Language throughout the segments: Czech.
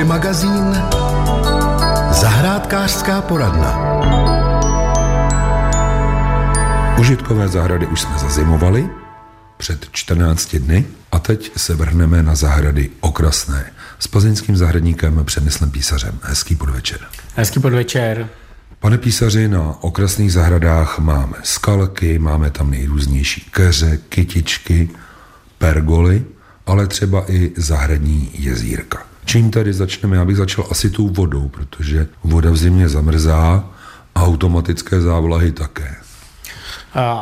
Hobby magazín Zahrádkářská poradna Užitkové zahrady už jsme zazimovali před 14 dny a teď se vrhneme na zahrady okrasné s plzeňským zahradníkem Přemyslem Písařem. Hezký podvečer. Hezký podvečer. Pane písaři, na okrasných zahradách máme skalky, máme tam nejrůznější keře, kytičky, pergoly, ale třeba i zahradní jezírka. Čím tady začneme? Já bych začal asi tou vodou, protože voda v zimě zamrzá a automatické závlahy také.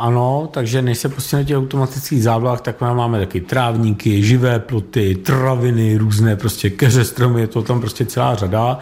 Ano, takže než se pustíme těch automatických závlah, tak máme taky trávníky, živé ploty, traviny, různé prostě keře, stromy, je to tam prostě celá řada.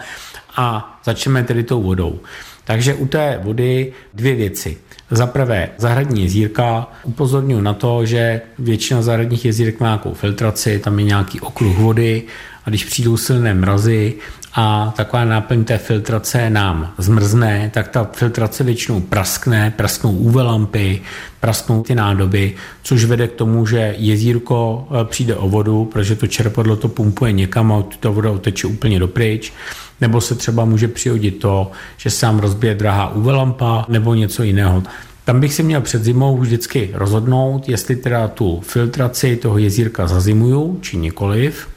A začneme tedy tou vodou. Takže u té vody dvě věci. Za prvé, zahradní jezírka. Upozorňuji na to, že většina zahradních jezírek má nějakou filtraci, tam je nějaký okruh vody a když přijdou silné mrazy a taková náplň té filtrace nám zmrzne, tak ta filtrace většinou praskne, prasknou UV lampy, prasknou ty nádoby, což vede k tomu, že jezírko eh, přijde o vodu, protože to čerpadlo to pumpuje někam a ta voda oteče úplně dopryč nebo se třeba může přihodit to, že se vám rozbije drahá UV lampa nebo něco jiného. Tam bych si měl před zimou vždycky rozhodnout, jestli teda tu filtraci toho jezírka zazimuju, či nikoliv.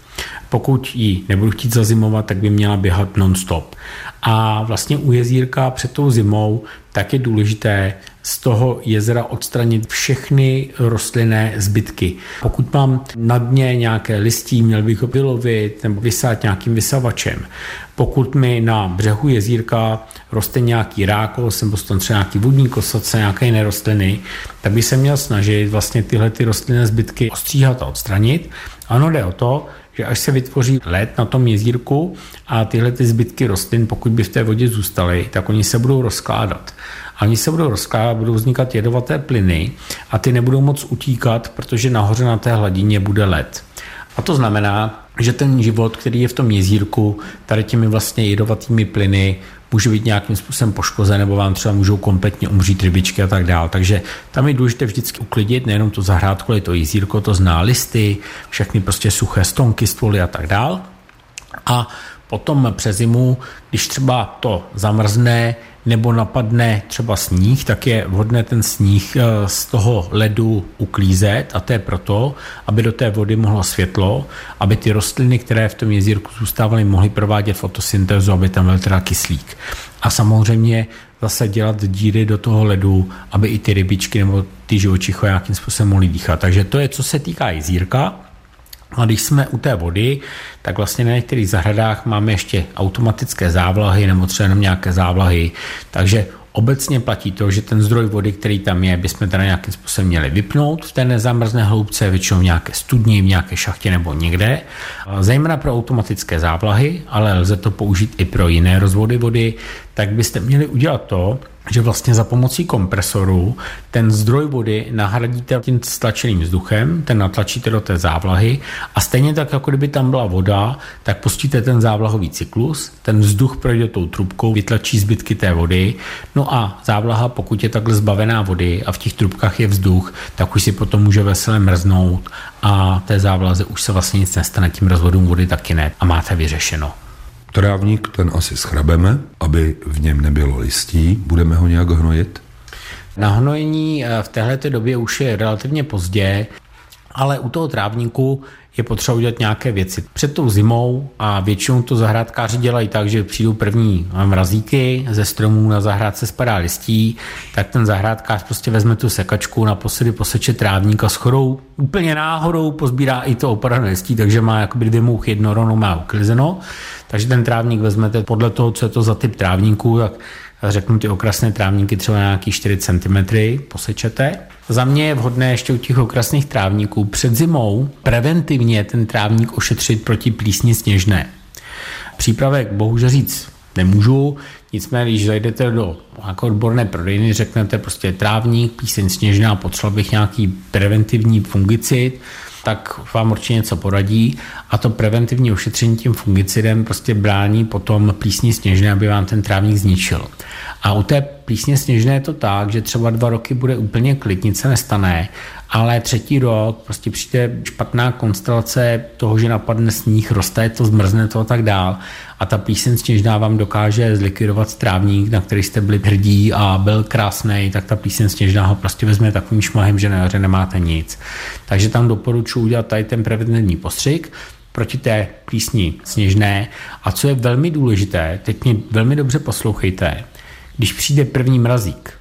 Pokud ji nebudu chtít zazimovat, tak by měla běhat non-stop. A vlastně u jezírka před tou zimou tak je důležité z toho jezera odstranit všechny rostlinné zbytky. Pokud mám na dně nějaké listí, měl bych ho vylovit nebo vysát nějakým vysavačem. Pokud mi na břehu jezírka roste nějaký rákos nebo třeba nějaký vodní kosace, nějaké jiné rostliny, tak by se měl snažit vlastně tyhle ty rostlinné zbytky ostříhat a odstranit. Ano, jde o to, že až se vytvoří led na tom jezírku a tyhle ty zbytky rostlin, pokud by v té vodě zůstaly, tak oni se budou rozkládat. A oni se budou rozkládat, budou vznikat jedovaté plyny a ty nebudou moc utíkat, protože nahoře na té hladině bude led. A to znamená, že ten život, který je v tom jezírku, tady těmi vlastně jedovatými plyny, může být nějakým způsobem poškozen, nebo vám třeba můžou kompletně umřít rybičky a tak dále. Takže tam je důležité vždycky uklidit nejenom to zahrádko, ale to jezírko, to zná listy, všechny prostě suché stonky, stvoly a tak dále. A potom přes zimu, když třeba to zamrzne, nebo napadne třeba sníh, tak je vhodné ten sníh eh, z toho ledu uklízet a to je proto, aby do té vody mohlo světlo, aby ty rostliny, které v tom jezírku zůstávaly, mohly provádět fotosyntézu, aby tam byl teda kyslík. A samozřejmě zase dělat díry do toho ledu, aby i ty rybičky nebo ty živočicho nějakým způsobem mohly dýchat. Takže to je, co se týká jezírka. A když jsme u té vody, tak vlastně na některých zahradách máme ještě automatické závlahy nebo třeba jenom nějaké závlahy. Takže Obecně platí to, že ten zdroj vody, který tam je, bychom teda nějakým způsobem měli vypnout v té nezamrzné hloubce, většinou v nějaké studni, v nějaké šachtě nebo někde. Zejména pro automatické závlahy, ale lze to použít i pro jiné rozvody vody, tak byste měli udělat to, že vlastně za pomocí kompresoru ten zdroj vody nahradíte tím stlačeným vzduchem, ten natlačíte do té závlahy a stejně tak, jako kdyby tam byla voda, tak pustíte ten závlahový cyklus, ten vzduch projde tou trubkou, vytlačí zbytky té vody, no a závlaha, pokud je takhle zbavená vody a v těch trubkách je vzduch, tak už si potom může veselé mrznout a té závlaze už se vlastně nic nestane, tím rozvodům vody taky ne a máte vyřešeno. Trávník ten asi schrabeme, aby v něm nebylo listí. Budeme ho nějak hnojit? Na hnojení eh, v této době už je relativně pozdě, ale u toho trávníku je potřeba udělat nějaké věci. Před tou zimou a většinou to zahrádkáři dělají tak, že přijdou první mrazíky, ze stromů na zahrádce spadá listí, tak ten zahrádkář prostě vezme tu sekačku, naposledy poseče trávník a schorou úplně náhodou pozbírá i to opadané listí, takže má jakoby dvě mouchy, jedno rovnou má uklizeno. Takže ten trávník vezmete podle toho, co je to za typ trávníků, tak řeknu ty okrasné trávníky třeba nějaký 4 cm, posečete. Za mě je vhodné ještě u těch okrasných trávníků před zimou preventivně ten trávník ošetřit proti plísni sněžné. Přípravek bohužel říct nemůžu, nicméně když zajdete do jako odborné prodejny, řeknete prostě trávník, píseň sněžná, potřeboval bych nějaký preventivní fungicid, tak vám určitě něco poradí a to preventivní ošetření tím fungicidem prostě brání potom plísni sněžné, aby vám ten trávník zničil. A u té plísně sněžné je to tak, že třeba dva roky bude úplně klid, nic se nestane ale třetí rok prostě přijde špatná konstelace toho, že napadne sníh, roste to, zmrzne to a tak dál a ta píseň sněžná vám dokáže zlikvidovat strávník, na který jste byli hrdí a byl krásný, tak ta píseň sněžná ho prostě vezme takovým šmahem, že na jaře nemáte nic. Takže tam doporučuji udělat tady ten preventivní postřik, proti té písni Sněžné. A co je velmi důležité, teď mě velmi dobře poslouchejte, když přijde první mrazík,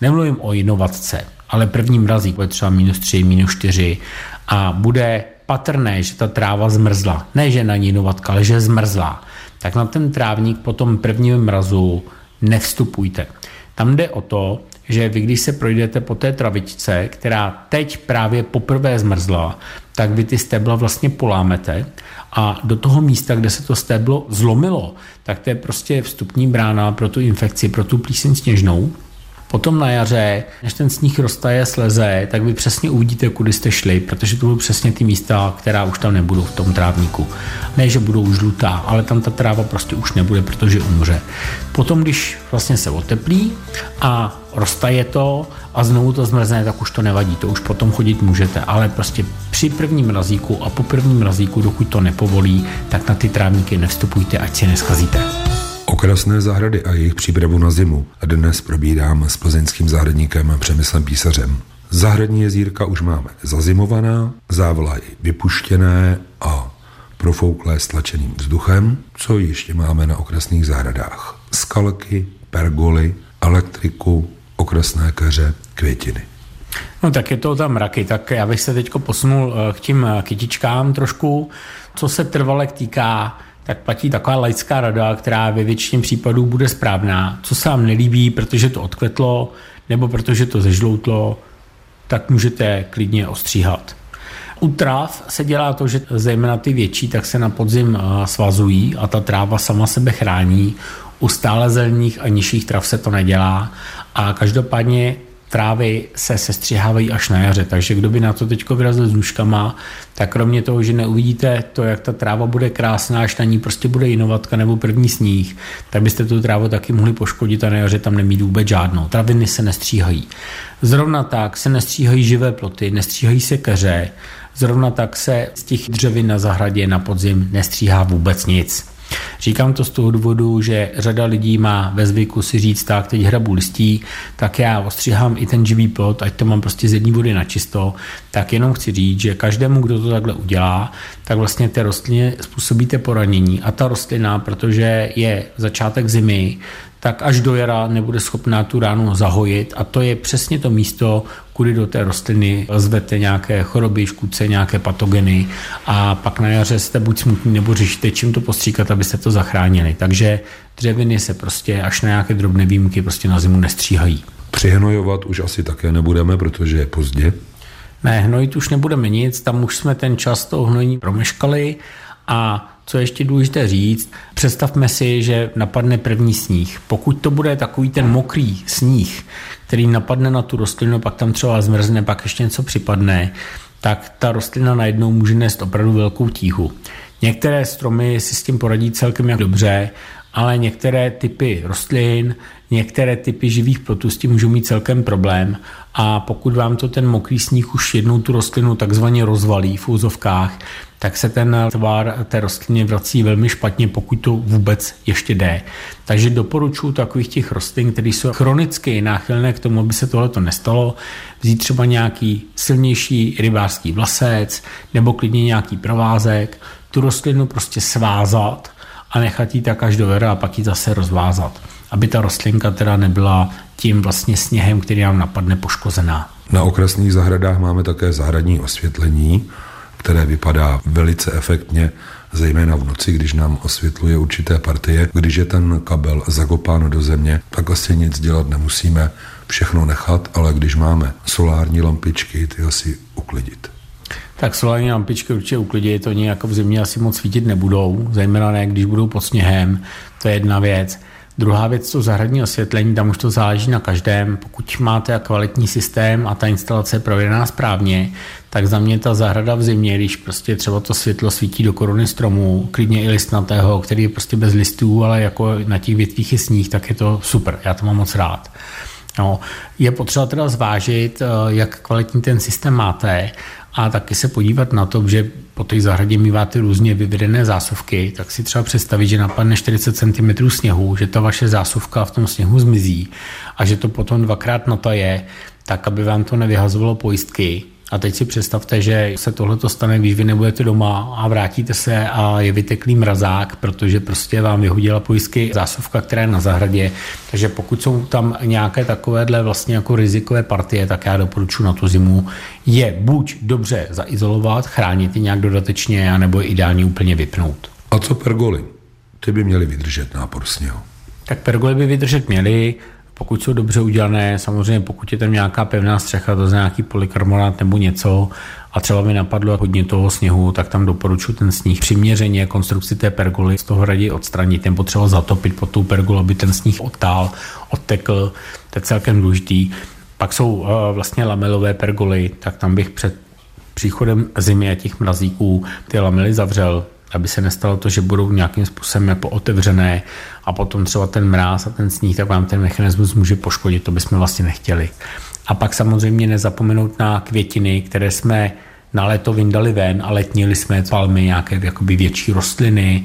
nemluvím o inovatce, ale první mrazík bude třeba minus 3, minus 4 a bude patrné, že ta tráva zmrzla. Ne, že na ní inovatka, ale že zmrzla. Tak na ten trávník po tom prvním mrazu nevstupujte. Tam jde o to, že vy, když se projdete po té travičce, která teď právě poprvé zmrzla, tak vy ty stébla vlastně polámete a do toho místa, kde se to stéblo zlomilo, tak to je prostě vstupní brána pro tu infekci, pro tu plíseň sněžnou. Potom na jaře, než ten sníh roztaje, sleze, tak vy přesně uvidíte, kudy jste šli, protože to budou přesně ty místa, která už tam nebudou v tom trávníku. Ne, že budou žlutá, ale tam ta tráva prostě už nebude, protože umře. Potom, když vlastně se oteplí a roztaje to a znovu to zmrzne, tak už to nevadí, to už potom chodit můžete, ale prostě při prvním mrazíku a po prvním mrazíku, dokud to nepovolí, tak na ty trávníky nevstupujte, ať si neschazíte. Okrasné zahrady a jejich přípravu na zimu dnes probírám s plzeňským zahradníkem Přemyslem Písařem. Zahradní jezírka už máme zazimovaná, závlahy vypuštěné a profouklé stlačeným vzduchem, co ještě máme na okrasných zahradách. Skalky, pergoly, elektriku, okrasné keře, květiny. No tak je to tam mraky, tak já bych se teď posunul eh, k tím eh, kytičkám trošku. Co se trvalek týká, tak platí taková laická rada, která ve většině případů bude správná. Co se vám nelíbí, protože to odkvetlo, nebo protože to zežloutlo, tak můžete klidně ostříhat. U tráv se dělá to, že zejména ty větší, tak se na podzim eh, svazují a ta tráva sama sebe chrání. U stále zelených a nižších trav se to nedělá a každopádně trávy se sestřihávají až na jaře, takže kdo by na to teď vyrazil s nůžkama, tak kromě toho, že neuvidíte to, jak ta tráva bude krásná, až na ní prostě bude inovatka nebo první sníh, tak byste tu trávu taky mohli poškodit a na jaře tam nemít vůbec žádnou. Traviny se nestříhají. Zrovna tak se nestříhají živé ploty, nestříhají se keře, zrovna tak se z těch dřevin na zahradě na podzim nestříhá vůbec nic. Říkám to z toho důvodu, že řada lidí má ve zvyku si říct, tak teď hrabu listí, tak já ostříhám i ten živý plot, ať to mám prostě z jedné vody na čisto, tak jenom chci říct, že každému, kdo to takhle udělá, tak vlastně té rostlině způsobíte poranění a ta rostlina, protože je začátek zimy, tak až do jara nebude schopná tu ránu zahojit a to je přesně to místo, kudy do té rostliny zvete nějaké choroby, škůdce, nějaké patogeny a pak na jaře jste buď smutní nebo řešíte, čím to postříkat, abyste to zachránili. Takže dřeviny se prostě až na nějaké drobné výjimky prostě na zimu nestříhají. Přihnojovat už asi také nebudeme, protože je pozdě. Ne, hnojit už nebudeme nic, tam už jsme ten čas toho hnojení promeškali a co ještě důležité říct, představme si, že napadne první sníh. Pokud to bude takový ten mokrý sníh, který napadne na tu rostlinu, pak tam třeba zmrzne, pak ještě něco připadne, tak ta rostlina najednou může nést opravdu velkou tíhu. Některé stromy si s tím poradí celkem jak dobře, ale některé typy rostlin, některé typy živých plotů s tím můžou mít celkem problém a pokud vám to ten mokrý sníh už jednou tu rostlinu takzvaně rozvalí v úzovkách, tak se ten tvar té rostlině vrací velmi špatně, pokud to vůbec ještě jde. Takže doporučuji takových těch rostlin, které jsou chronicky náchylné k tomu, aby se tohleto nestalo, vzít třeba nějaký silnější rybářský vlasec nebo klidně nějaký provázek, tu rostlinu prostě svázat a nechat ji tak až do vera a pak ji zase rozvázat, aby ta rostlinka teda nebyla tím vlastně sněhem, který nám napadne poškozená. Na okrasných zahradách máme také zahradní osvětlení, které vypadá velice efektně, zejména v noci, když nám osvětluje určité partie. Když je ten kabel zakopán do země, tak asi nic dělat nemusíme, všechno nechat, ale když máme solární lampičky, ty asi uklidit. Tak solární lampičky určitě uklidit, to jako v zimě asi moc svítit nebudou, zejména ne, když budou pod sněhem, to je jedna věc. Druhá věc, to zahradní osvětlení, tam už to záleží na každém. Pokud máte kvalitní systém a ta instalace je provedená správně, tak za mě ta zahrada v zimě, když prostě třeba to světlo svítí do koruny stromu, klidně i listnatého, který je prostě bez listů, ale jako na těch větvích je sníh, tak je to super, já to mám moc rád. No, je potřeba teda zvážit, eh, jak kvalitní ten systém máte a taky se podívat na to, že po té zahradě míváte různě vyvedené zásuvky, tak si třeba představit, že napadne 40 cm sněhu, že ta vaše zásuvka v tom sněhu zmizí a že to potom dvakrát nataje, tak aby vám to nevyhazovalo pojistky a teď si představte, že se tohle to stane, když vy nebudete doma a vrátíte se a je vyteklý mrazák, protože prostě vám vyhodila pojistky zásuvka, která je na zahradě. Takže pokud jsou tam nějaké takovéhle vlastně jako rizikové partie, tak já doporučuji na tu zimu je buď dobře zaizolovat, chránit je nějak dodatečně, anebo je ideálně úplně vypnout. A co pergoly? Ty by měly vydržet nápor sněhu. Tak pergoly by vydržet měly, pokud jsou dobře udělané, samozřejmě pokud je tam nějaká pevná střecha, to znamená nějaký polikarbonát nebo něco, a třeba mi napadlo hodně toho sněhu, tak tam doporučuji ten sníh přiměřeně konstrukci té pergoly z toho raději odstranit. Ten potřeba zatopit pod tou pergolu, aby ten sníh odtál, odtekl. To je celkem důležitý. Pak jsou uh, vlastně lamelové pergoly, tak tam bych před příchodem zimy a těch mrazíků ty lamely zavřel, aby se nestalo to, že budou nějakým způsobem jako otevřené a potom třeba ten mráz a ten sníh, tak vám ten mechanismus může poškodit, to bychom vlastně nechtěli. A pak samozřejmě nezapomenout na květiny, které jsme na léto vyndali ven a letnili jsme palmy, nějaké jakoby větší rostliny,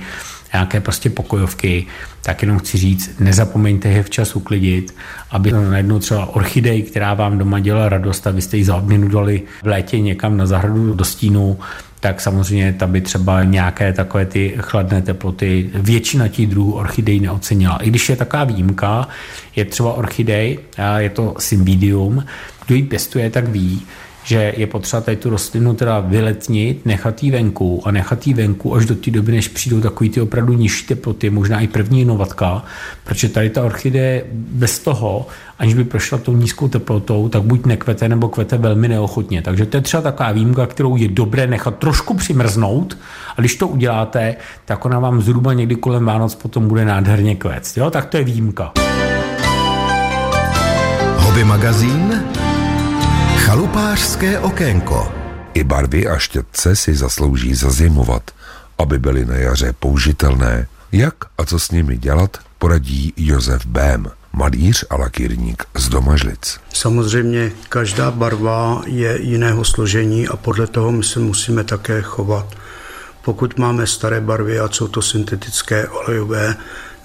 nějaké prostě pokojovky, tak jenom chci říct, nezapomeňte je včas uklidit, aby najednou třeba orchidej, která vám doma dělala radost a vy jste ji za odměnu dali v létě někam na zahradu do stínu, tak samozřejmě ta by třeba nějaké takové ty chladné teploty většina těch druhů orchidej neocenila. I když je taková výjimka, je třeba orchidej, je to symbidium, kdo ji pěstuje, tak ví, že je potřeba tady tu rostlinu teda vyletnit, nechat jí venku a nechat jí venku až do té doby, než přijdou takový ty opravdu nižší teploty, možná i první inovatka, protože tady ta orchidee bez toho, aniž by prošla tou nízkou teplotou, tak buď nekvete nebo kvete velmi neochotně. Takže to je třeba taková výjimka, kterou je dobré nechat trošku přimrznout a když to uděláte, tak ona vám zhruba někdy kolem Vánoc potom bude nádherně kvést. Jo? Tak to je výjimka. Hobby magazín Chalupářské okénko. I barvy a štětce si zaslouží zazimovat, aby byly na jaře použitelné. Jak a co s nimi dělat, poradí Josef Bém, malíř a lakírník z Domažlic. Samozřejmě každá barva je jiného složení a podle toho my se musíme také chovat. Pokud máme staré barvy, a jsou to syntetické olejové,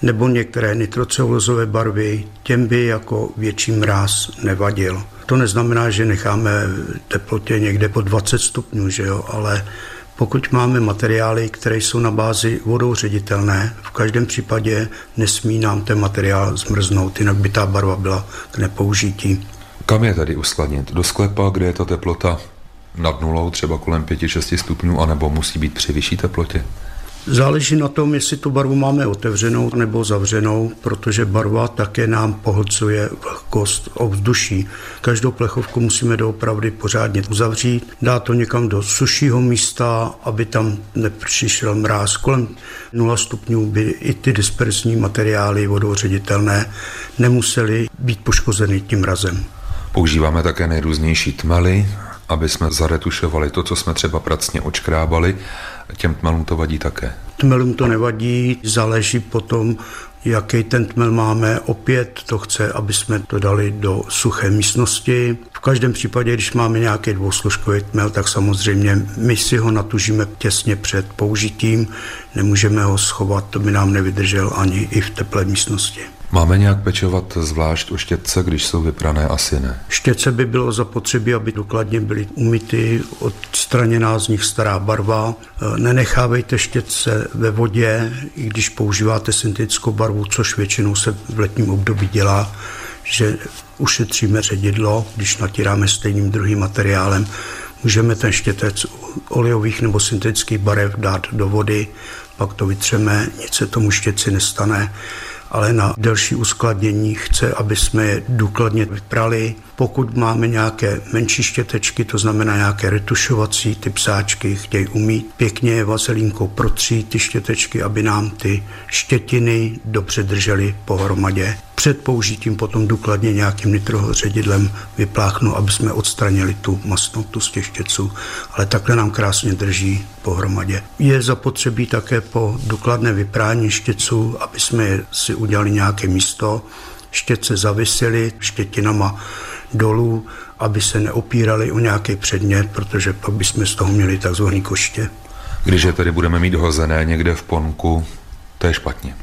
nebo některé nitrocelulozové barvy, těm by jako větší mráz nevadil. To neznamená, že necháme teplotě někde po 20 stupňů, že jo, ale pokud máme materiály, které jsou na bázi vodou ředitelné, v každém případě nesmí nám ten materiál zmrznout, jinak by ta barva byla k nepoužití. Kam je tady uskladnit? Do sklepa, kde je ta teplota nad nulou, třeba kolem 5-6 stupňů, anebo musí být při vyšší teplotě? Záleží na tom, jestli tu barvu máme otevřenou nebo zavřenou, protože barva také nám pohlcuje vlhkost ovzduší. Každou plechovku musíme doopravdy pořádně uzavřít, dát to někam do sušího místa, aby tam nepřišel mráz. Kolem 0 stupňů by i ty disperzní materiály vodoředitelné nemusely být poškozeny tím mrazem. Používáme také nejrůznější tmaly, aby jsme zaretušovali to, co jsme třeba pracně očkrábali. Těm tmelům to vadí také. Tmelům to nevadí, záleží potom, jaký ten tmel máme. Opět to chce, aby jsme to dali do suché místnosti. V každém případě, když máme nějaký dvousložkový tmel, tak samozřejmě my si ho natužíme těsně před použitím. Nemůžeme ho schovat, to by nám nevydržel ani i v teplé místnosti. Máme nějak pečovat zvlášť o štětce, když jsou vyprané? Asi ne. Štětce by bylo zapotřebí, aby důkladně byly umyty, odstraněná z nich stará barva. E, nenechávejte štětce ve vodě, i když používáte syntetickou barvu, což většinou se v letním období dělá, že ušetříme ředidlo, když natíráme stejným druhým materiálem. Můžeme ten štětec olejových nebo syntetických barev dát do vody, pak to vytřeme, nic se tomu štěci nestane ale na delší uskladnění chce, aby jsme je důkladně vyprali. Pokud máme nějaké menší štětečky, to znamená nějaké retušovací, ty psáčky chtějí umít pěkně je vazelínkou protřít ty štětečky, aby nám ty štětiny dobře držely pohromadě. Před použitím potom důkladně nějakým nitroředidlem vypláchnu, aby jsme odstranili tu masnotu z těch štěců, ale takhle nám krásně drží pohromadě. Je zapotřebí také po důkladné vyprání štěců, aby jsme si udělali nějaké místo, štětce zavisely štětinama dolů, aby se neopírali o nějaký předmět, protože pak bychom z toho měli takzvaný koště. Když je tady budeme mít hozené někde v ponku, to je špatně.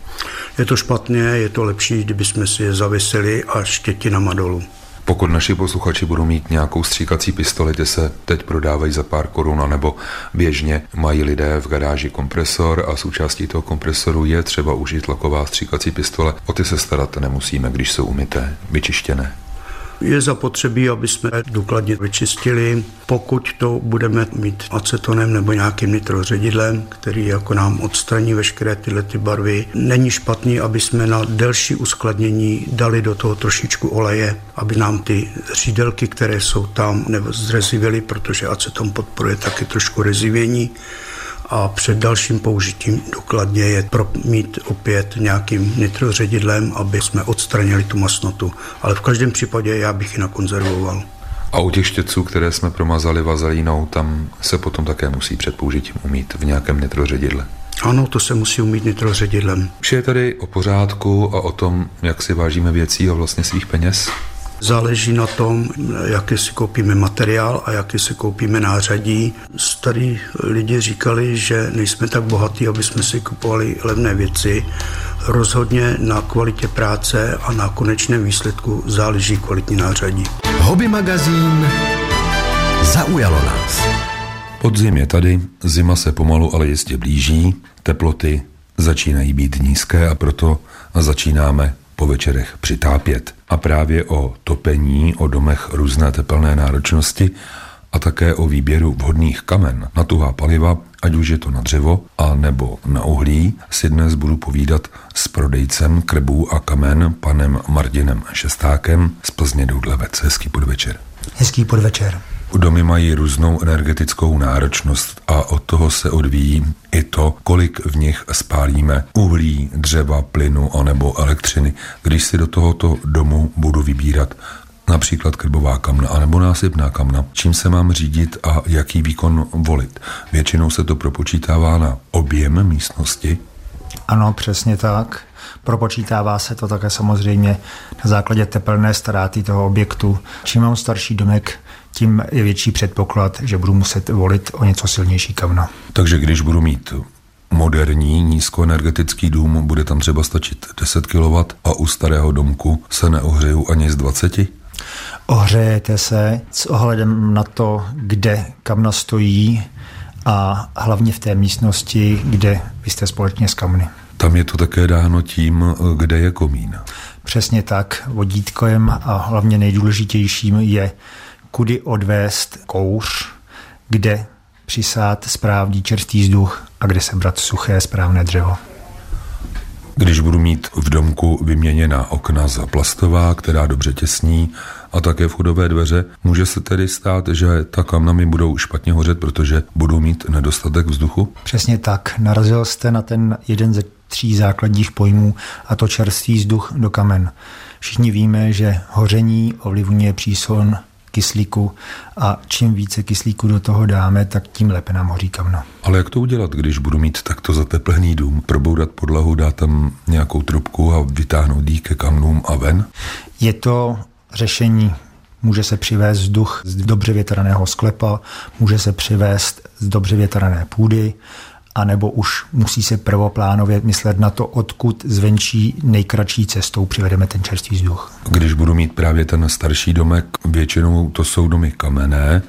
Je to špatně, je to lepší, kdyby jsme si je zaviseli a štětinama dolů. Pokud naši posluchači budou mít nějakou stříkací pistoli, ty se teď prodávají za pár korun, nebo běžně mají lidé v garáži kompresor a součástí toho kompresoru je třeba užít tlaková stříkací pistole. O ty se starat nemusíme, když jsou umyté, vyčištěné. Je zapotřebí, aby jsme důkladně vyčistili. Pokud to budeme mít acetonem nebo nějakým nitroředidlem, který jako nám odstraní veškeré tyhle ty barvy, není špatný, aby jsme na delší uskladnění dali do toho trošičku oleje, aby nám ty řídelky, které jsou tam, zrezivily, protože aceton podporuje taky trošku rezivění a před dalším použitím důkladně je promít opět nějakým nitroředidlem, aby jsme odstranili tu masnotu. Ale v každém případě já bych ji nakonzervoval. A u těch štětců, které jsme promazali vazelínou, tam se potom také musí před použitím umít v nějakém nitroředidle. Ano, to se musí umít nitroředidlem. Vše je tady o pořádku a o tom, jak si vážíme věcí a vlastně svých peněz. Záleží na tom, jaký si koupíme materiál a jaký si koupíme nářadí. Starý lidi říkali, že nejsme tak bohatí, aby jsme si kupovali levné věci. Rozhodně na kvalitě práce a na konečném výsledku záleží kvalitní nářadí. Hobby magazín zaujalo nás. Podzim je tady, zima se pomalu, ale jistě blíží, teploty začínají být nízké a proto začínáme po večerech přitápět. A právě o topení, o domech různé tepelné náročnosti a také o výběru vhodných kamen na tuhá paliva, ať už je to na dřevo a nebo na uhlí, si dnes budu povídat s prodejcem krbů a kamen panem Martinem Šestákem z Plzně Doudlevec. Hezký podvečer. Hezký podvečer. Domy mají různou energetickou náročnost a od toho se odvíjí i to, kolik v nich spálíme uhlí, dřeva, plynu anebo elektřiny. Když si do tohoto domu budu vybírat například krbová kamna anebo násypná kamna, čím se mám řídit a jaký výkon volit. Většinou se to propočítává na objem místnosti. Ano, přesně tak. Propočítává se to také samozřejmě na základě tepelné ztráty toho objektu. Čím mám starší domek, tím je větší předpoklad, že budu muset volit o něco silnější kamna. Takže když budu mít moderní nízkoenergetický dům, bude tam třeba stačit 10 kW a u starého domku se neohřeju ani z 20? Ohřejete se s ohledem na to, kde kamna stojí a hlavně v té místnosti, kde vy jste společně s kamny. Tam je to také dáno tím, kde je komín. Přesně tak. Vodítkem a hlavně nejdůležitějším je kudy odvést kouř, kde přisát správný čerstvý vzduch a kde sebrat suché správné dřevo. Když budu mít v domku vyměněná okna za plastová, která dobře těsní, a také vchodové dveře, může se tedy stát, že ta kamna mi budou špatně hořet, protože budou mít nedostatek vzduchu? Přesně tak. Narazil jste na ten jeden ze tří základních pojmů, a to čerstvý vzduch do kamen. Všichni víme, že hoření ovlivňuje příson kyslíku a čím více kyslíku do toho dáme, tak tím lépe nám hoří kamna. Ale jak to udělat, když budu mít takto zateplený dům, proboudat podlahu, dát tam nějakou trubku a vytáhnout jí ke kamnům a ven? Je to řešení Může se přivést vzduch z dobře větraného sklepa, může se přivést z dobře větrané půdy, anebo už musí se prvoplánově myslet na to, odkud zvenčí nejkratší cestou přivedeme ten čerstvý vzduch. Když budu mít právě ten starší domek, většinou to jsou domy kamenné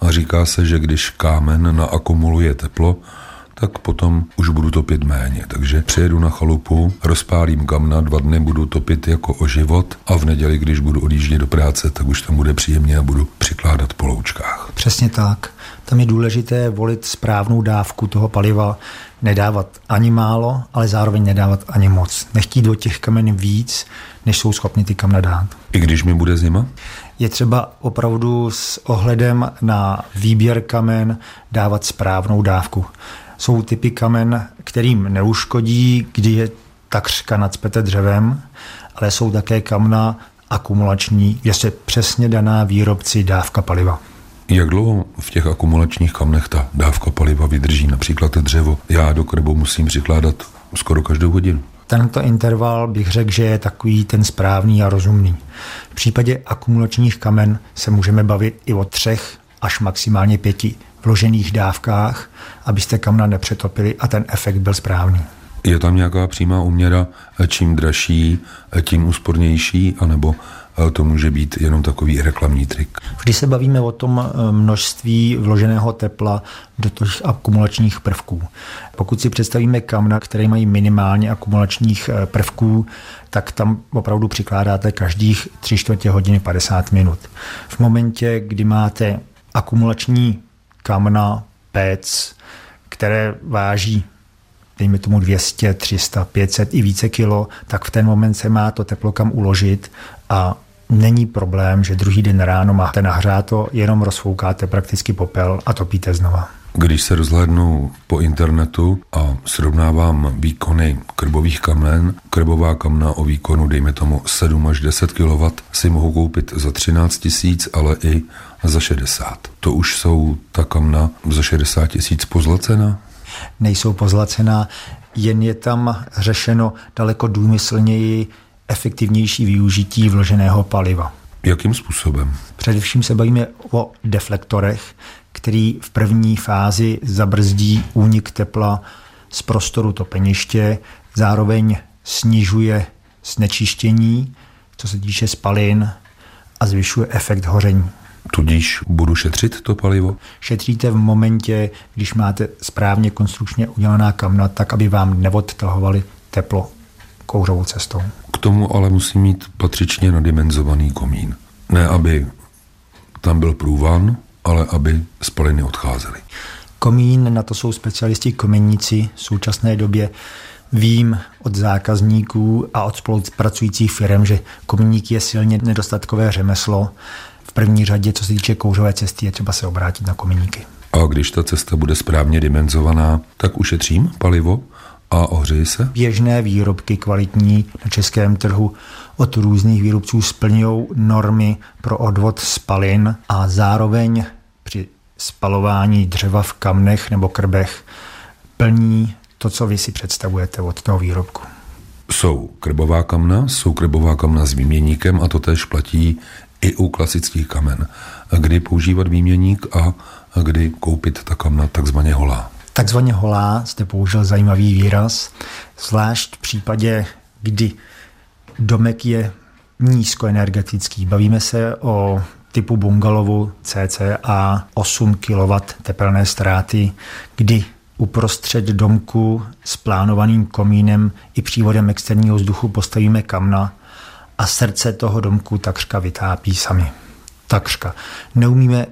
a říká se, že když kámen naakumuluje teplo, tak potom už budu topit méně. Takže přijedu na chalupu, rozpálím kamna, dva dny budu topit jako o život a v neděli, když budu odjíždět do práce, tak už tam bude příjemně a budu přikládat po loučkách. Přesně tak. Tam je důležité volit správnou dávku toho paliva, nedávat ani málo, ale zároveň nedávat ani moc. Nechtít do těch kamen víc, než jsou schopni ty kamna dát. I když mi bude zima? Je třeba opravdu s ohledem na výběr kamen dávat správnou dávku jsou typy kamen, kterým neuškodí, kdy je takřka nadspete dřevem, ale jsou také kamna akumulační, kde se přesně daná výrobci dávka paliva. Jak dlouho v těch akumulačních kamnech ta dávka paliva vydrží? Například to dřevo. Já do krbu musím přikládat skoro každou hodinu. Tento interval bych řekl, že je takový ten správný a rozumný. V případě akumulačních kamen se můžeme bavit i o třech až maximálně pěti vložených dávkách, abyste kamna nepřetopili a ten efekt byl správný. Je tam nějaká přímá uměra, čím dražší, tím úspornější, anebo to může být jenom takový reklamní trik. Když se bavíme o tom eh, množství vloženého tepla do těch akumulačních prvků. Pokud si představíme kamna, které mají minimálně akumulačních eh, prvků, tak tam opravdu přikládáte každých 3 čtvrtě hodiny 50 minut. V momentě, kdy máte akumulační kamna, pec, které váží dejme tomu 200, 300, 500 i více kilo, tak v ten moment se má to teplo kam uložit a není problém, že druhý den ráno máte nahřáto, jenom rozfoukáte prakticky popel a topíte znova. Když se rozhlédnu po internetu a srovnávám výkony krbových kamen, krbová kamna o výkonu, dejme tomu 7 až 10 kW, si mohu koupit za 13 tisíc, ale i za 60. To už jsou ta kamna za 60 tisíc pozlacena? Nejsou pozlacená, jen je tam řešeno daleko důmyslněji efektivnější využití vloženého paliva. Jakým způsobem? Především se bavíme o deflektorech, který v první fázi zabrzdí únik tepla z prostoru topeniště, zároveň snižuje znečištění, co se týče spalin a zvyšuje efekt hoření. Tudíž budu šetřit to palivo? Šetříte v momentě, když máte správně konstrukčně udělaná kamna, tak aby vám neodtahovali teplo kouřovou cestou. K tomu ale musí mít patřičně nadimenzovaný komín. Ne, aby tam byl průvan, ale aby spaliny odcházely. Komín, na to jsou specialisti koměníci v současné době. Vím od zákazníků a od spolupracujících firm, že komíník je silně nedostatkové řemeslo. V první řadě, co se týče kouřové cesty, je třeba se obrátit na komíníky. A když ta cesta bude správně dimenzovaná, tak ušetřím palivo a ohřeji se? Běžné výrobky kvalitní na českém trhu od různých výrobců splňují normy pro odvod spalin a zároveň při spalování dřeva v kamnech nebo krbech plní to, co vy si představujete od toho výrobku. Jsou krbová kamna, jsou krbová kamna s výměníkem a to tež platí i u klasických kamen. Kdy používat výměník a kdy koupit ta kamna takzvaně holá. Takzvaně holá jste použil zajímavý výraz, zvlášť v případě, kdy domek je nízkoenergetický. Bavíme se o typu bungalovu cca 8 kW tepelné ztráty, kdy uprostřed domku s plánovaným komínem i přívodem externího vzduchu postavíme kamna a srdce toho domku takřka vytápí sami. Takřka. Neumíme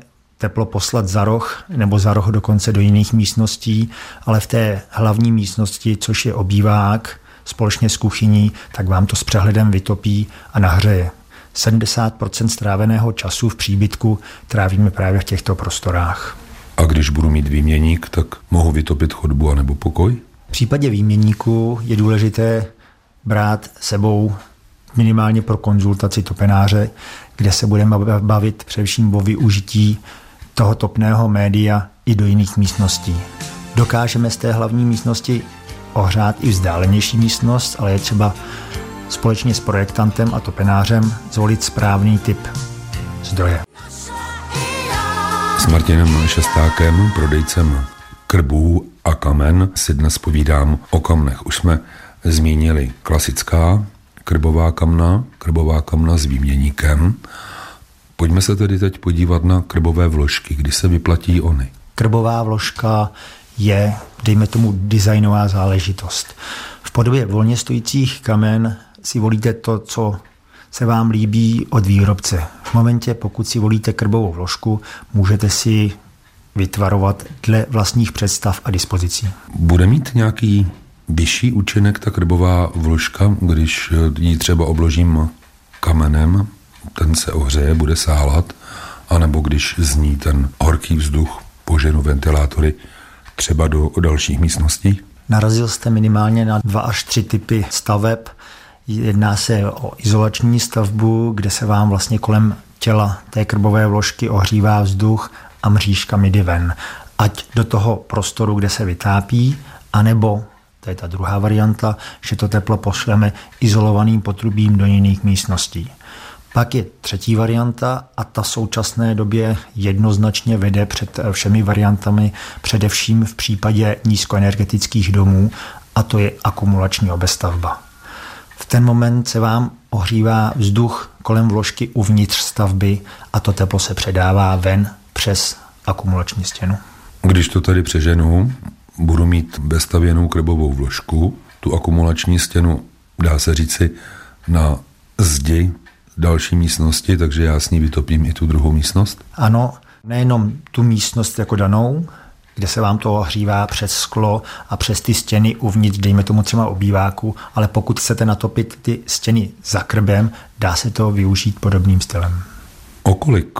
teplo poslat za roh nebo za roh dokonce do jiných místností, ale v té hlavní místnosti, což je obývák, společně s kuchyní, tak vám to s přehledem vytopí a nahřeje. 70% stráveného času v příbytku trávíme právě v těchto prostorách. A když budu mít výměník, tak mohu vytopit chodbu anebo pokoj? V případě výměníku je důležité brát sebou minimálně pro konzultaci topenáře, kde se budeme bavit především o využití toho topného média i do jiných místností. Dokážeme z té hlavní místnosti ohřát i vzdálenější místnost, ale je třeba společně s projektantem a topenářem zvolit správný typ zdroje. S Martinem Šestákem, prodejcem krbů a kamen, si dnes povídám o kamnech. Už jsme zmínili klasická krbová kamna, krbová kamna s výměníkem. Pojďme se tedy teď podívat na krbové vložky, kdy se vyplatí ony. Krbová vložka je, dejme tomu, designová záležitost. V podobě volně stojících kamen si volíte to, co se vám líbí od výrobce. V momentě, pokud si volíte krbovou vložku, můžete si vytvarovat dle vlastních představ a dispozicí. Bude mít nějaký vyšší účinek ta krbová vložka, když ji třeba obložím kamenem, ten se ohřeje, bude sálat, anebo když zní ten horký vzduch, poženu ventilátory třeba do dalších místností? Narazil jste minimálně na dva až tři typy staveb. Jedná se o izolační stavbu, kde se vám vlastně kolem těla té krbové vložky ohřívá vzduch a mřížka jde ven. Ať do toho prostoru, kde se vytápí, anebo to je ta druhá varianta, že to teplo pošleme izolovaným potrubím do jiných místností. Pak je třetí varianta a ta v současné době jednoznačně vede před všemi variantami, především v případě nízkoenergetických domů, a to je akumulační obestavba. V ten moment se vám ohřívá vzduch kolem vložky uvnitř stavby a to teplo se předává ven přes akumulační stěnu. Když to tady přeženu, budu mít bezstavěnou krbovou vložku, tu akumulační stěnu, dá se říci, na zdi další místnosti, takže já s ní vytopím i tu druhou místnost? Ano, nejenom tu místnost jako danou, kde se vám to ohřívá přes sklo a přes ty stěny uvnitř, dejme tomu třeba obýváku, ale pokud chcete natopit ty stěny za krbem, dá se to využít podobným stylem. O kolik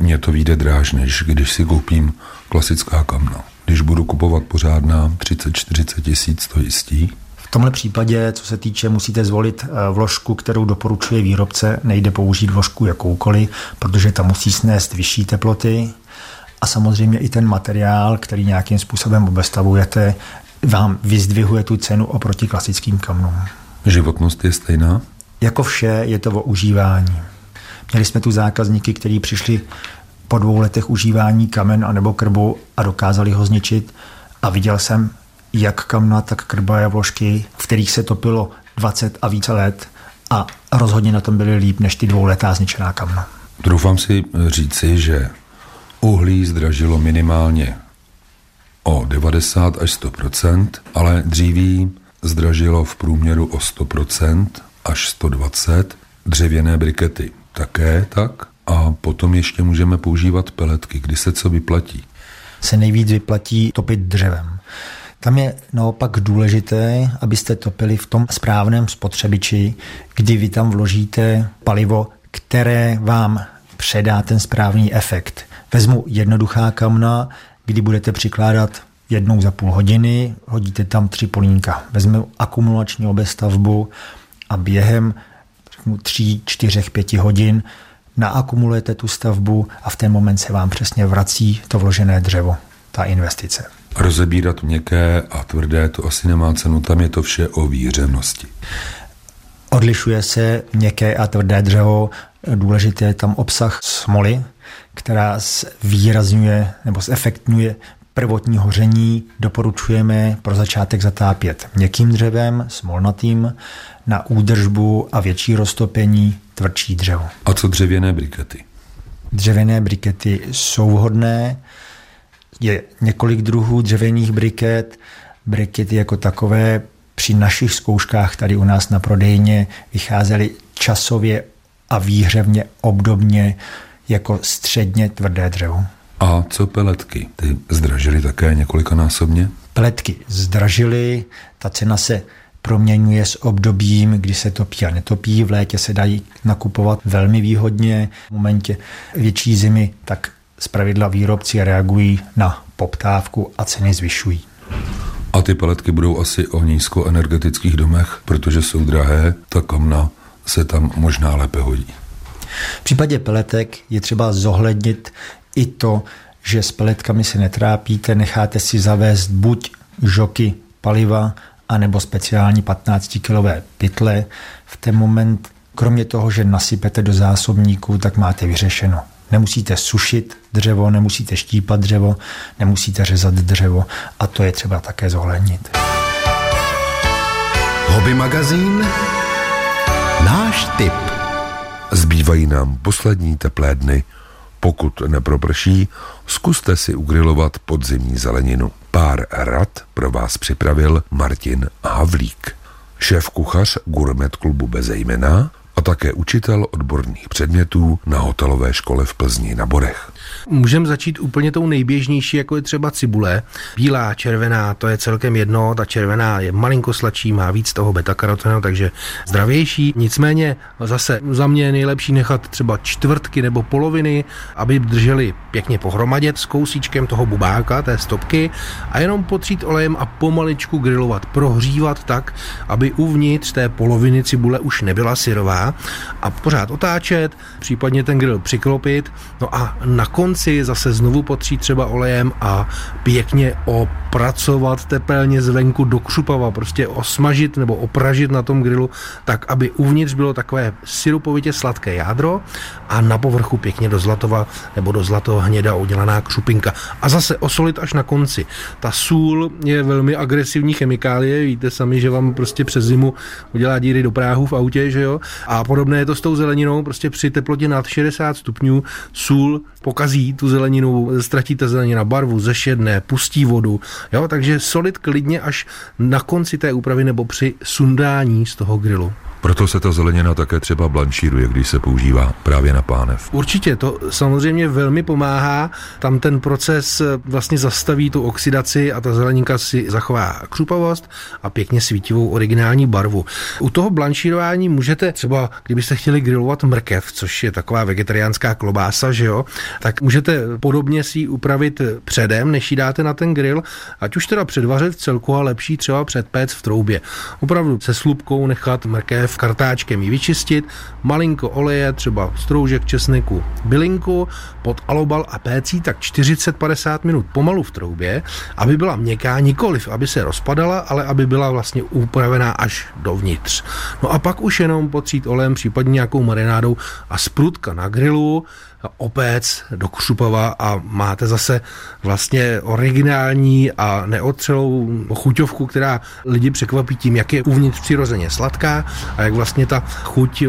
mě to vyjde dráž, než když si koupím klasická kamna? Když budu kupovat pořádná 30-40 tisíc, to jistí? V tomhle případě, co se týče, musíte zvolit eh, vložku, kterou doporučuje výrobce. Nejde použít vložku jakoukoliv, protože ta musí snést vyšší teploty. A samozřejmě i ten materiál, který nějakým způsobem obestavujete, vám vyzdvihuje tu cenu oproti klasickým kamnům. Životnost je stejná? Jako vše je to o užívání. Měli jsme tu zákazníky, kteří přišli po dvou letech užívání kamen anebo krbu a dokázali ho zničit. A viděl jsem jak kamna, tak krbaje vložky, v kterých se topilo 20 a více let a rozhodně na tom byly líp než ty dvouletá zničená kamna. Doufám si říci, že uhlí zdražilo minimálně o 90 až 100% ale dříví zdražilo v průměru o 100% až 120 dřevěné brikety také tak a potom ještě můžeme používat peletky, kdy se co vyplatí. Se nejvíc vyplatí topit dřevem. Tam je naopak důležité, abyste topili v tom správném spotřebiči, kdy vy tam vložíte palivo, které vám předá ten správný efekt. Vezmu jednoduchá kamna, kdy budete přikládat jednou za půl hodiny, hodíte tam tři polínka. Vezmu akumulační obestavbu a během tří, čtyřech, pěti hodin naakumulujete tu stavbu a v ten moment se vám přesně vrací to vložené dřevo, ta investice. Rozebírat měkké a tvrdé to asi nemá cenu, tam je to vše o vířenosti. Odlišuje se měkké a tvrdé dřevo, důležité je tam obsah smoly, která výrazňuje nebo zefektňuje prvotní hoření. Doporučujeme pro začátek zatápět měkkým dřevem, smolnatým, na údržbu a větší roztopení tvrdší dřevo. A co dřevěné brikety? Dřevěné brikety jsou vhodné. Je několik druhů dřevěných briket. Brikety jako takové při našich zkouškách tady u nás na prodejně vycházely časově a výhřevně obdobně jako středně tvrdé dřevo. A co peletky? Ty zdražily také několikanásobně? Peletky zdražily, ta cena se proměňuje s obdobím, kdy se topí a netopí. V létě se dají nakupovat velmi výhodně. V momentě větší zimy tak zpravidla výrobci reagují na poptávku a ceny zvyšují. A ty paletky budou asi o nízkoenergetických domech, protože jsou drahé, ta kamna se tam možná lépe hodí. V případě peletek je třeba zohlednit i to, že s peletkami se netrápíte, necháte si zavést buď žoky paliva, anebo speciální 15-kilové pytle. V ten moment, kromě toho, že nasypete do zásobníků, tak máte vyřešeno. Nemusíte sušit dřevo, nemusíte štípat dřevo, nemusíte řezat dřevo a to je třeba také zohlednit. Hobby magazín Náš tip. Zbývají nám poslední teplé dny. Pokud neproprší, zkuste si ugrilovat podzimní zeleninu. Pár rad pro vás připravil Martin Havlík, šéf kuchař Gourmet klubu Bezejmena a také učitel odborných předmětů na hotelové škole v Plzni na Borech. Můžeme začít úplně tou nejběžnější, jako je třeba cibule. Bílá, červená, to je celkem jedno, ta červená je malinko sladší, má víc toho beta-karotenu, takže zdravější. Nicméně zase za mě je nejlepší nechat třeba čtvrtky nebo poloviny, aby drželi pěkně pohromadě s kousíčkem toho bubáka, té stopky a jenom potřít olejem a pomaličku grilovat, prohřívat tak, aby uvnitř té poloviny cibule už nebyla syrová a pořád otáčet, případně ten grill přiklopit, no a na konci zase znovu potřít třeba olejem a pěkně opracovat tepelně zvenku do křupava, prostě osmažit nebo opražit na tom grilu tak, aby uvnitř bylo takové syrupovitě sladké jádro a na povrchu pěkně do zlatova nebo do zlatého hněda udělaná křupinka. A zase osolit až na konci. Ta sůl je velmi agresivní chemikálie, víte sami, že vám prostě přes zimu udělá díry do práhu v autě, že jo? A podobné je to s tou zeleninou, prostě při teplotě nad 60 stupňů sůl pokazí tu zeleninu, ztratí ta zelenina barvu, zešedne, pustí vodu, jo? Takže solit klidně až na konci té úpravy nebo při sundání z toho grilu. Proto se ta zelenina také třeba blanšíruje, když se používá právě na pánev. Určitě, to samozřejmě velmi pomáhá. Tam ten proces vlastně zastaví tu oxidaci a ta zeleninka si zachová křupavost a pěkně svítivou originální barvu. U toho blanšírování můžete třeba, kdybyste chtěli grilovat mrkev, což je taková vegetariánská klobása, že jo, tak můžete podobně si ji upravit předem, než ji dáte na ten grill, ať už teda předvařit v celku a lepší třeba předpéct v troubě. Opravdu se slupkou nechat mrkev kartáčkem ji vyčistit, malinko oleje, třeba stroužek česneku, bylinku, pod alobal a pécí tak 40-50 minut pomalu v troubě, aby byla měkká, nikoliv aby se rozpadala, ale aby byla vlastně upravená až dovnitř. No a pak už jenom potřít olejem, případně nějakou marinádou a sprutka na grilu, opéc do křupava a máte zase vlastně originální a neotřelou chuťovku, která lidi překvapí tím, jak je uvnitř přirozeně sladká a jak vlastně ta chuť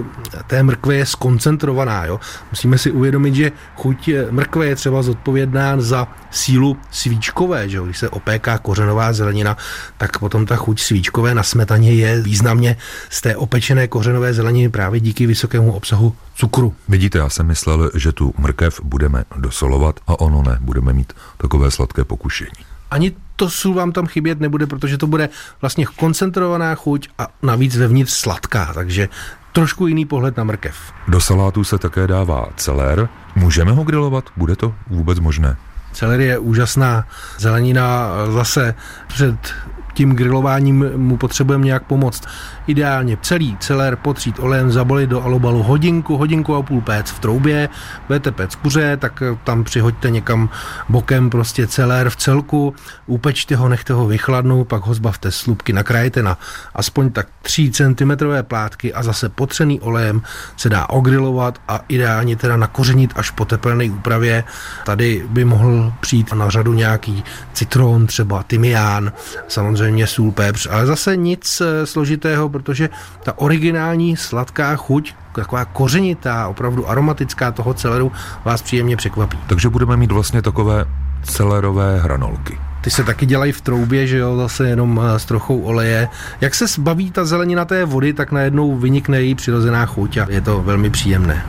té mrkve je skoncentrovaná. Jo? Musíme si uvědomit, že chuť mrkve je třeba zodpovědná za sílu svíčkové. Že? Když se opéká kořenová zelenina, tak potom ta chuť svíčkové na smetaně je významně z té opečené kořenové zeleniny právě díky vysokému obsahu cukru. Vidíte, já jsem myslel, že tu mrkev budeme dosolovat a ono ne, budeme mít takové sladké pokušení. Ani to sůl vám tam chybět nebude, protože to bude vlastně koncentrovaná chuť a navíc vevnitř sladká, takže trošku jiný pohled na mrkev. Do salátu se také dává celér. Můžeme ho grilovat? Bude to vůbec možné? Celer je úžasná zelenina, zase před tím grilováním mu potřebujeme nějak pomoct. Ideálně celý celer potřít olejem, zabalit do alobalu hodinku, hodinku a půl péct v troubě, budete péct kuře, tak tam přihoďte někam bokem prostě celer v celku, upečte ho, nechte ho vychladnout, pak ho zbavte slupky, nakrajte na aspoň tak 3 cm plátky a zase potřený olejem se dá ogrilovat a ideálně teda nakořenit až po tepelné úpravě. Tady by mohl přijít na řadu nějaký citron, třeba tymián, samozřejmě sůl, pepř, ale zase nic eh, složitého, protože ta originální sladká chuť, taková kořenitá, opravdu aromatická toho celeru vás příjemně překvapí. Takže budeme mít vlastně takové celerové hranolky. Ty se taky dělají v troubě, že jo, zase jenom eh, s trochou oleje. Jak se zbaví ta zelenina té vody, tak najednou vynikne její přirozená chuť a je to velmi příjemné.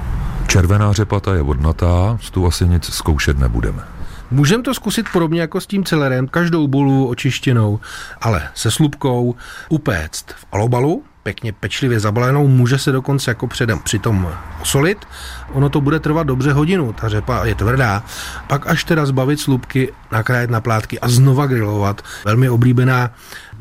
Červená řepata je vodnatá, s tu asi nic zkoušet nebudeme. Můžeme to zkusit podobně jako s tím celerem, každou bulu očištěnou, ale se slupkou upéct v alobalu, pěkně pečlivě zabalenou, může se dokonce jako předem přitom osolit. Ono to bude trvat dobře hodinu, ta řepa je tvrdá. Pak až teda zbavit slupky, nakrájet na plátky a znova grilovat. Velmi oblíbená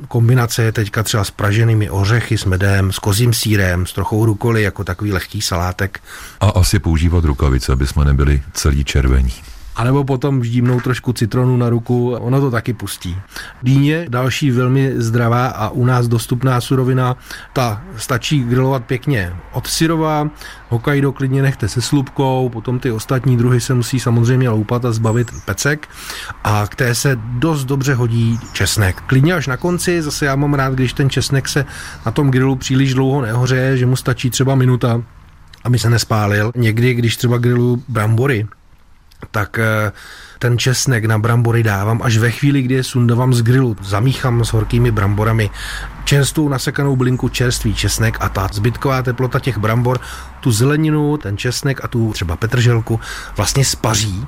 kombinace je teďka třeba s praženými ořechy, s medem, s kozím sírem, s trochou rukoli, jako takový lehký salátek. A asi používat rukavice, aby jsme nebyli celý červení. A nebo potom vždímnou trošku citronu na ruku, ono to taky pustí. Dýně, další velmi zdravá a u nás dostupná surovina, ta stačí grilovat pěkně od syrová, Hokkaido klidně nechte se slupkou, potom ty ostatní druhy se musí samozřejmě loupat a zbavit pecek a k té se dost dobře hodí česnek. Klidně až na konci, zase já mám rád, když ten česnek se na tom grilu příliš dlouho nehořeje, že mu stačí třeba minuta, aby se nespálil. Někdy, když třeba grilu brambory, tak eh, ten česnek na brambory dávám až ve chvíli, kdy je sundávám z grilu. Zamíchám s horkými bramborami čerstvou nasekanou blinku čerstvý česnek a ta zbytková teplota těch brambor tu zeleninu, ten česnek a tu třeba petrželku vlastně spaří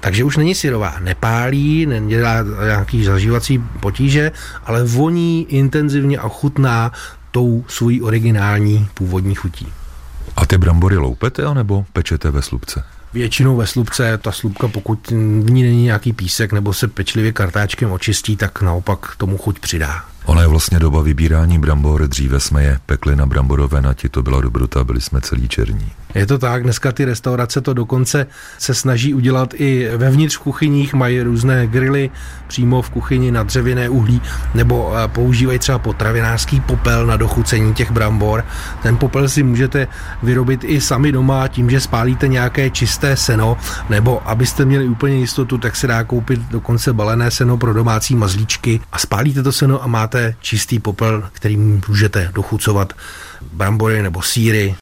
takže už není syrová, nepálí, nedělá nějaký zažívací potíže, ale voní intenzivně a chutná tou svojí originální původní chutí. A ty brambory loupete, anebo pečete ve slupce? Většinou ve slupce ta slupka, pokud v ní není nějaký písek nebo se pečlivě kartáčkem očistí, tak naopak tomu chuť přidá. Ona je vlastně doba vybírání brambor, dříve jsme je pekli na bramborové nati, to byla dobrota, byli jsme celý černí. Je to tak, dneska ty restaurace to dokonce se snaží udělat i vevnitř v kuchyních, mají různé grily přímo v kuchyni na dřevěné uhlí, nebo eh, používají třeba potravinářský popel na dochucení těch brambor. Ten popel si můžete vyrobit i sami doma tím, že spálíte nějaké čisté seno, nebo abyste měli úplně jistotu, tak se dá koupit dokonce balené seno pro domácí mazlíčky a spálíte to seno a máte čistý popel, kterým můžete dochucovat brambory nebo síry